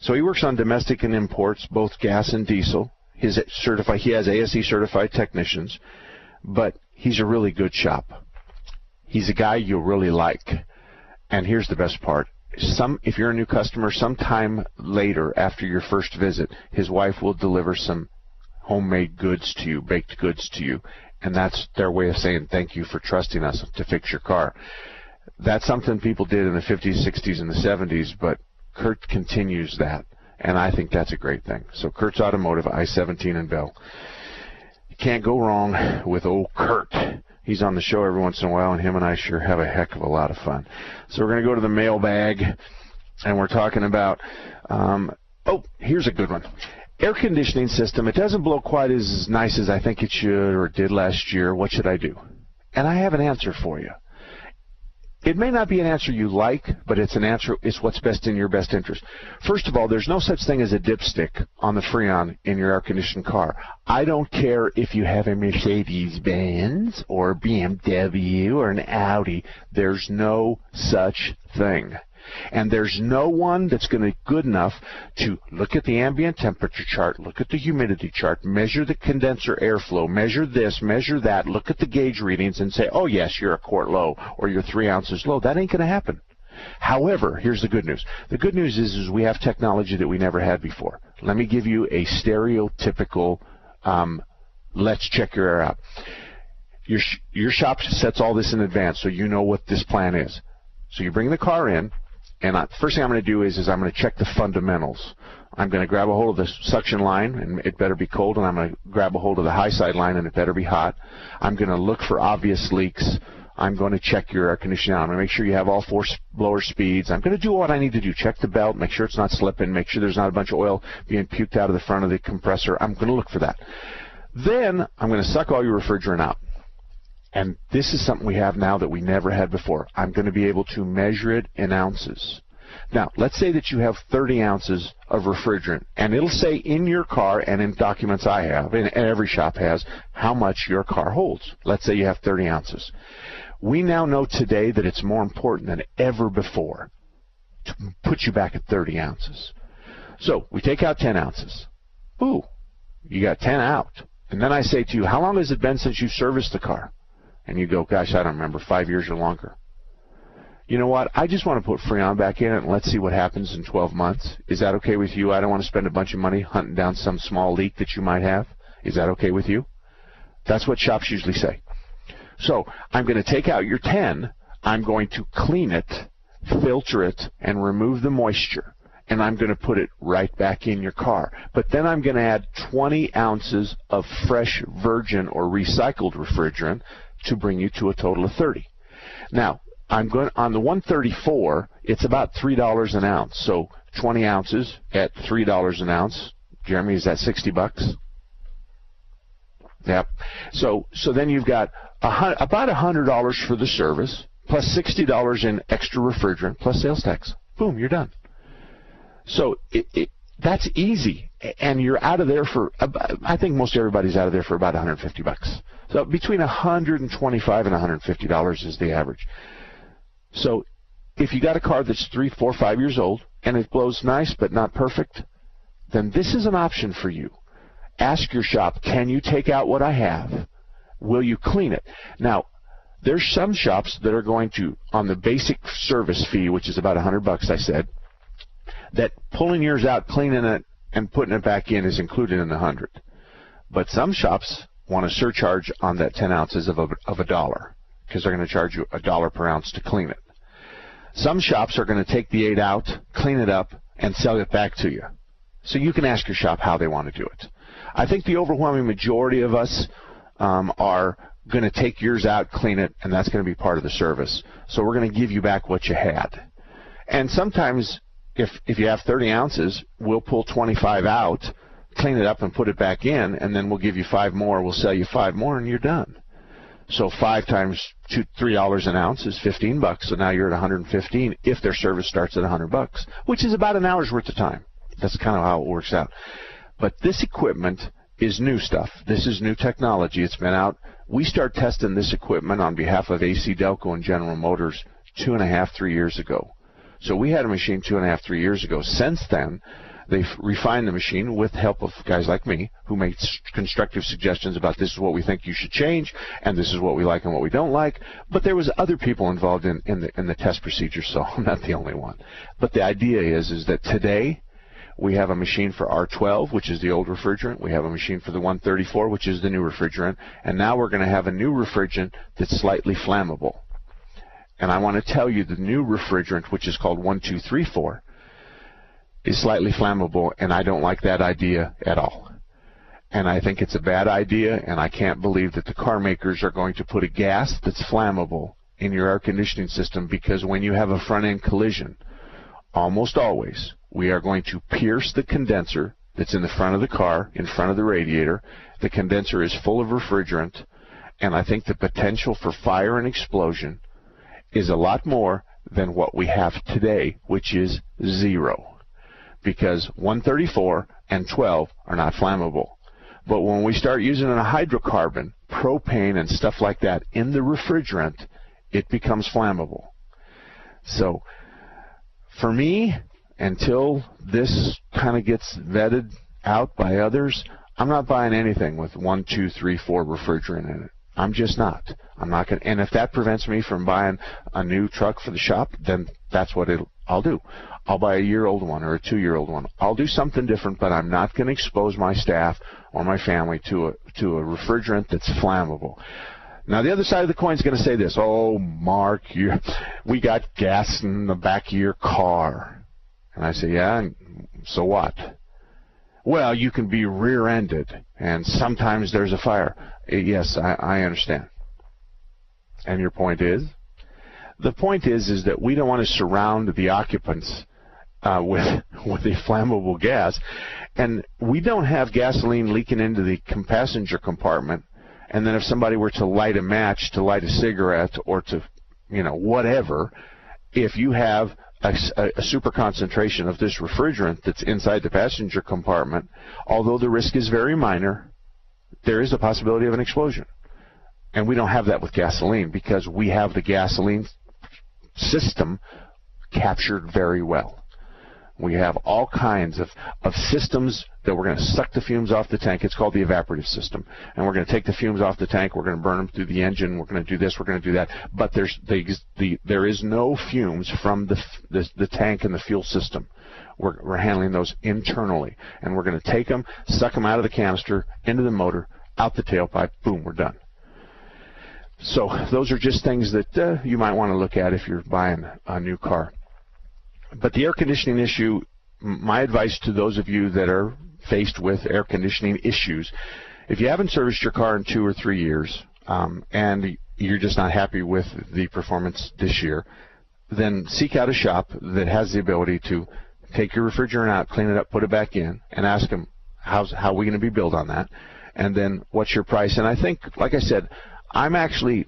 So he works on domestic and imports, both gas and diesel. His certified, he has ASE certified technicians, but he's a really good shop. He's a guy you'll really like. And here's the best part some if you're a new customer sometime later after your first visit his wife will deliver some homemade goods to you baked goods to you. And that's their way of saying thank you for trusting us to fix your car. That's something people did in the 50s 60s and the 70s but kurt continues that. And i think that's a great thing. So kurt's automotive i-17 and bell. You can't go wrong with old kurt He's on the show every once in a while, and him and I sure have a heck of a lot of fun. So we're going to go to the mailbag, and we're talking about. Um, oh, here's a good one. Air conditioning system. It doesn't blow quite as nice as I think it should or did last year. What should I do? And I have an answer for you. It may not be an answer you like, but it's an answer, it's what's best in your best interest. First of all, there's no such thing as a dipstick on the Freon in your air conditioned car. I don't care if you have a Mercedes Benz or BMW or an Audi. There's no such thing. And there's no one that's going to be good enough to look at the ambient temperature chart, look at the humidity chart, measure the condenser airflow, measure this, measure that, look at the gauge readings and say, oh yes, you're a quart low or you're three ounces low. That ain't going to happen. However, here's the good news. The good news is, is we have technology that we never had before. Let me give you a stereotypical, um, let's check your air out. Your, your shop sets all this in advance so you know what this plan is. So you bring the car in, and I, first thing I'm going to do is, is I'm going to check the fundamentals. I'm going to grab a hold of the suction line, and it better be cold, and I'm going to grab a hold of the high side line, and it better be hot. I'm going to look for obvious leaks. I'm going to check your air conditioning. I'm going to make sure you have all four blower speeds. I'm going to do what I need to do. Check the belt, make sure it's not slipping, make sure there's not a bunch of oil being puked out of the front of the compressor. I'm going to look for that. Then I'm going to suck all your refrigerant out. And this is something we have now that we never had before. I'm going to be able to measure it in ounces. Now, let's say that you have 30 ounces of refrigerant, and it'll say in your car and in documents I have, and every shop has, how much your car holds. Let's say you have 30 ounces. We now know today that it's more important than ever before to put you back at 30 ounces. So we take out 10 ounces. Ooh, you got 10 out. And then I say to you, how long has it been since you serviced the car? And you go, gosh, I don't remember, five years or longer. You know what? I just want to put Freon back in it and let's see what happens in 12 months. Is that okay with you? I don't want to spend a bunch of money hunting down some small leak that you might have. Is that okay with you? That's what shops usually say. So I'm going to take out your 10. I'm going to clean it, filter it, and remove the moisture. And I'm going to put it right back in your car. But then I'm going to add 20 ounces of fresh virgin or recycled refrigerant to bring you to a total of 30. Now, I'm going on the 134. It's about three dollars an ounce. So 20 ounces at three dollars an ounce. Jeremy, is that 60 bucks? Yep. So so then you've got a, about hundred dollars for the service plus sixty dollars in extra refrigerant plus sales tax. Boom, you're done. So it, it, that's easy, and you're out of there for. I think most everybody's out of there for about 150 bucks. So between 125 and 150 dollars is the average. So if you got a car that's three, four, five years old and it blows nice but not perfect, then this is an option for you. Ask your shop, can you take out what I have? Will you clean it? Now, there's some shops that are going to, on the basic service fee, which is about 100 bucks, I said, that pulling yours out, cleaning it, and putting it back in is included in the 100. But some shops want a surcharge on that 10 ounces of a, of a dollar because they're going to charge you a dollar per ounce to clean it. Some shops are going to take the eight out, clean it up, and sell it back to you. So you can ask your shop how they want to do it. I think the overwhelming majority of us um, are going to take yours out, clean it, and that's going to be part of the service. So we're going to give you back what you had. And sometimes, if if you have 30 ounces, we'll pull 25 out, clean it up, and put it back in, and then we'll give you five more. We'll sell you five more, and you're done. So five times two, three dollars an ounce is fifteen bucks. So now you're at 115 if their service starts at 100 bucks, which is about an hour's worth of time. That's kind of how it works out. But this equipment is new stuff. This is new technology. It's been out. We start testing this equipment on behalf of AC Delco and General Motors two and a half, three years ago. So we had a machine two and a half, three years ago. Since then, They've refined the machine with help of guys like me who make constructive suggestions about this is what we think you should change and this is what we like and what we don't like. But there was other people involved in, in the in the test procedure, so I'm not the only one. But the idea is is that today we have a machine for R12, which is the old refrigerant. We have a machine for the 134, which is the new refrigerant. And now we're going to have a new refrigerant that's slightly flammable. And I want to tell you the new refrigerant, which is called 1234, is slightly flammable, and I don't like that idea at all. And I think it's a bad idea, and I can't believe that the car makers are going to put a gas that's flammable in your air conditioning system because when you have a front end collision, almost always we are going to pierce the condenser that's in the front of the car, in front of the radiator. The condenser is full of refrigerant, and I think the potential for fire and explosion is a lot more than what we have today, which is zero because 134 and 12 are not flammable. But when we start using a hydrocarbon, propane and stuff like that in the refrigerant, it becomes flammable. So, for me, until this kind of gets vetted out by others, I'm not buying anything with one, two, three, four refrigerant in it. I'm just not. I'm not going. And if that prevents me from buying a new truck for the shop, then that's what I'll do. I'll buy a year old one or a two year old one. I'll do something different, but I'm not going to expose my staff or my family to a to a refrigerant that's flammable. Now the other side of the coin is going to say this: "Oh, Mark, you, we got gas in the back of your car," and I say, "Yeah, so what?" Well, you can be rear-ended, and sometimes there's a fire. Eh, yes, I, I understand. And your point is? The point is, is that we don't want to surround the occupants uh, with with a flammable gas, and we don't have gasoline leaking into the passenger compartment. And then if somebody were to light a match, to light a cigarette, or to, you know, whatever, if you have a, a, super concentration of this refrigerant that's inside the passenger compartment, although the risk is very minor, there is a possibility of an explosion. And we don't have that with gasoline because we have the gasoline system captured very well. We have all kinds of, of systems that we're going to suck the fumes off the tank. It's called the evaporative system, and we're going to take the fumes off the tank. We're going to burn them through the engine. We're going to do this. We're going to do that. But there's the, the there is no fumes from the the, the tank and the fuel system. We're, we're handling those internally, and we're going to take them, suck them out of the canister, into the motor, out the tailpipe. Boom, we're done. So those are just things that uh, you might want to look at if you're buying a new car. But the air conditioning issue, my advice to those of you that are faced with air conditioning issues, if you haven't serviced your car in two or three years, um, and you're just not happy with the performance this year, then seek out a shop that has the ability to take your refrigerant out, clean it up, put it back in, and ask them how's how are we going to be billed on that, and then what's your price. And I think, like I said, I'm actually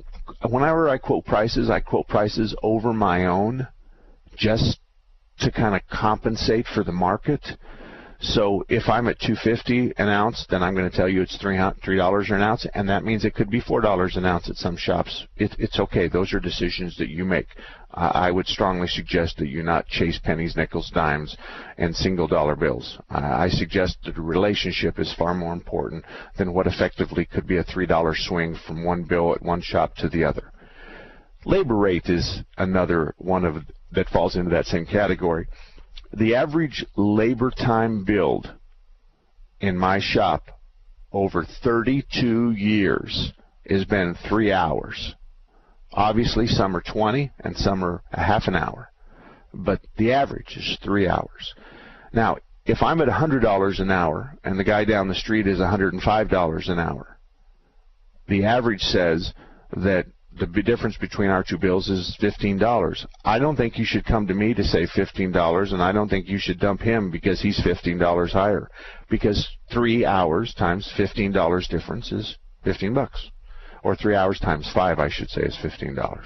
whenever I quote prices, I quote prices over my own, just to kind of compensate for the market. So if I'm at 250 an ounce, then I'm going to tell you it's three three dollars an ounce, and that means it could be four dollars an ounce at some shops. It, it's okay; those are decisions that you make. Uh, I would strongly suggest that you not chase pennies, nickels, dimes, and single dollar bills. Uh, I suggest that the relationship is far more important than what effectively could be a three dollar swing from one bill at one shop to the other. Labor rate is another one of that falls into that same category. The average labor time billed in my shop over 32 years has been three hours. Obviously, some are 20 and some are a half an hour, but the average is three hours. Now, if I'm at $100 an hour and the guy down the street is $105 an hour, the average says that the difference between our two bills is $15. I don't think you should come to me to say $15, and I don't think you should dump him because he's $15 higher. Because three hours times $15 difference is 15 bucks. Or three hours times five, I should say, is $15.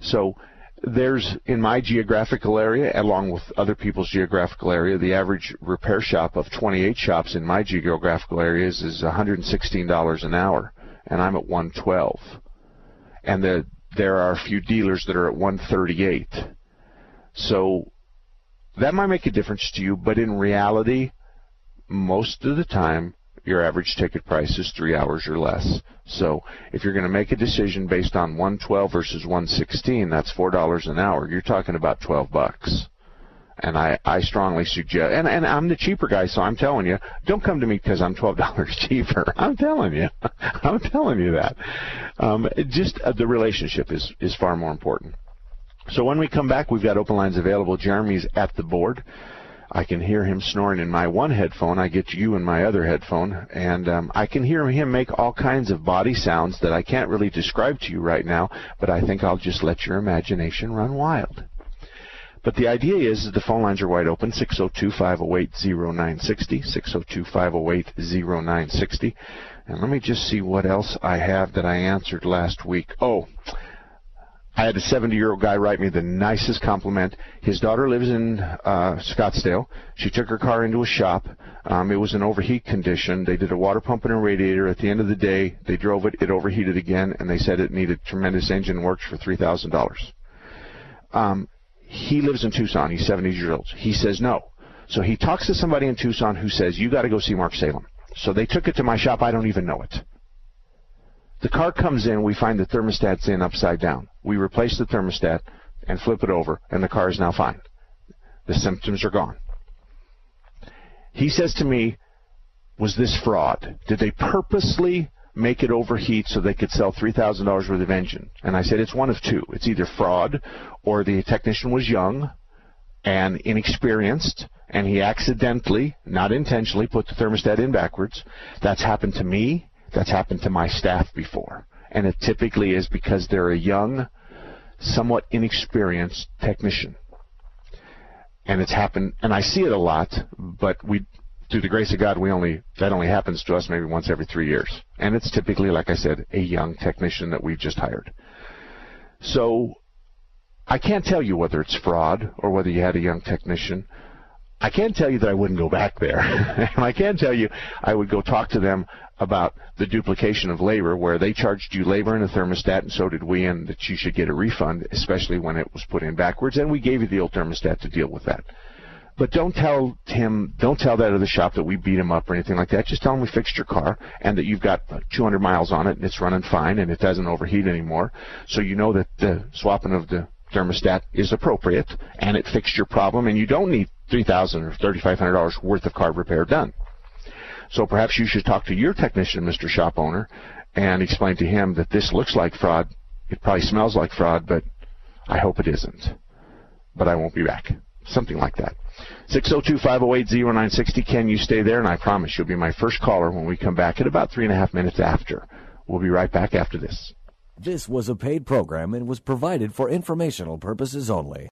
So there's, in my geographical area, along with other people's geographical area, the average repair shop of 28 shops in my geographical areas is $116 an hour, and I'm at 112 and the, there are a few dealers that are at 138. So that might make a difference to you, but in reality, most of the time, your average ticket price is three hours or less. So if you're going to make a decision based on 112 versus 116, that's four dollars an hour. You're talking about 12 bucks. And I, I strongly suggest, and, and I'm the cheaper guy, so I'm telling you, don't come to me because I'm twelve dollars cheaper. I'm telling you, I'm telling you that. Um, just uh, the relationship is is far more important. So when we come back, we've got open lines available. Jeremy's at the board. I can hear him snoring in my one headphone. I get you in my other headphone, and um, I can hear him make all kinds of body sounds that I can't really describe to you right now. But I think I'll just let your imagination run wild. But the idea is the phone lines are wide open 602 508 0960. 602 508 0960. And let me just see what else I have that I answered last week. Oh, I had a 70 year old guy write me the nicest compliment. His daughter lives in uh, Scottsdale. She took her car into a shop. Um, it was an overheat condition. They did a water pump and a radiator. At the end of the day, they drove it. It overheated again, and they said it needed tremendous engine works for $3,000. Um, he lives in Tucson. He's 70 years old. He says no. So he talks to somebody in Tucson who says, you got to go see Mark Salem. So they took it to my shop. I don't even know it. The car comes in. We find the thermostat's in upside down. We replace the thermostat and flip it over, and the car is now fine. The symptoms are gone. He says to me, was this fraud? Did they purposely make it overheat so they could sell $3,000 worth of engine. And I said, it's one of two. It's either fraud or the technician was young and inexperienced and he accidentally, not intentionally, put the thermostat in backwards. That's happened to me. That's happened to my staff before. And it typically is because they're a young, somewhat inexperienced technician. And it's happened, and I see it a lot, but we through the grace of God, we only that only happens to us maybe once every three years, and it's typically, like I said, a young technician that we've just hired. So I can't tell you whether it's fraud or whether you had a young technician. I can tell you that I wouldn't go back there, and I can tell you I would go talk to them about the duplication of labor, where they charged you labor and a thermostat, and so did we, and that you should get a refund, especially when it was put in backwards, and we gave you the old thermostat to deal with that But don't tell him, don't tell that other shop that we beat him up or anything like that. Just tell him we fixed your car and that you've got 200 miles on it and it's running fine and it doesn't overheat anymore. So you know that the swapping of the thermostat is appropriate and it fixed your problem and you don't need 3,000 or $3,500 worth of car repair done. So perhaps you should talk to your technician, Mr. Shop Owner, and explain to him that this looks like fraud. It probably smells like fraud, but I hope it isn't. But I won't be back. Something like that. 602-508-0960. Can you stay there? And I promise you'll be my first caller when we come back at about three and a half minutes after. We'll be right back after this. This was a paid program and was provided for informational purposes only.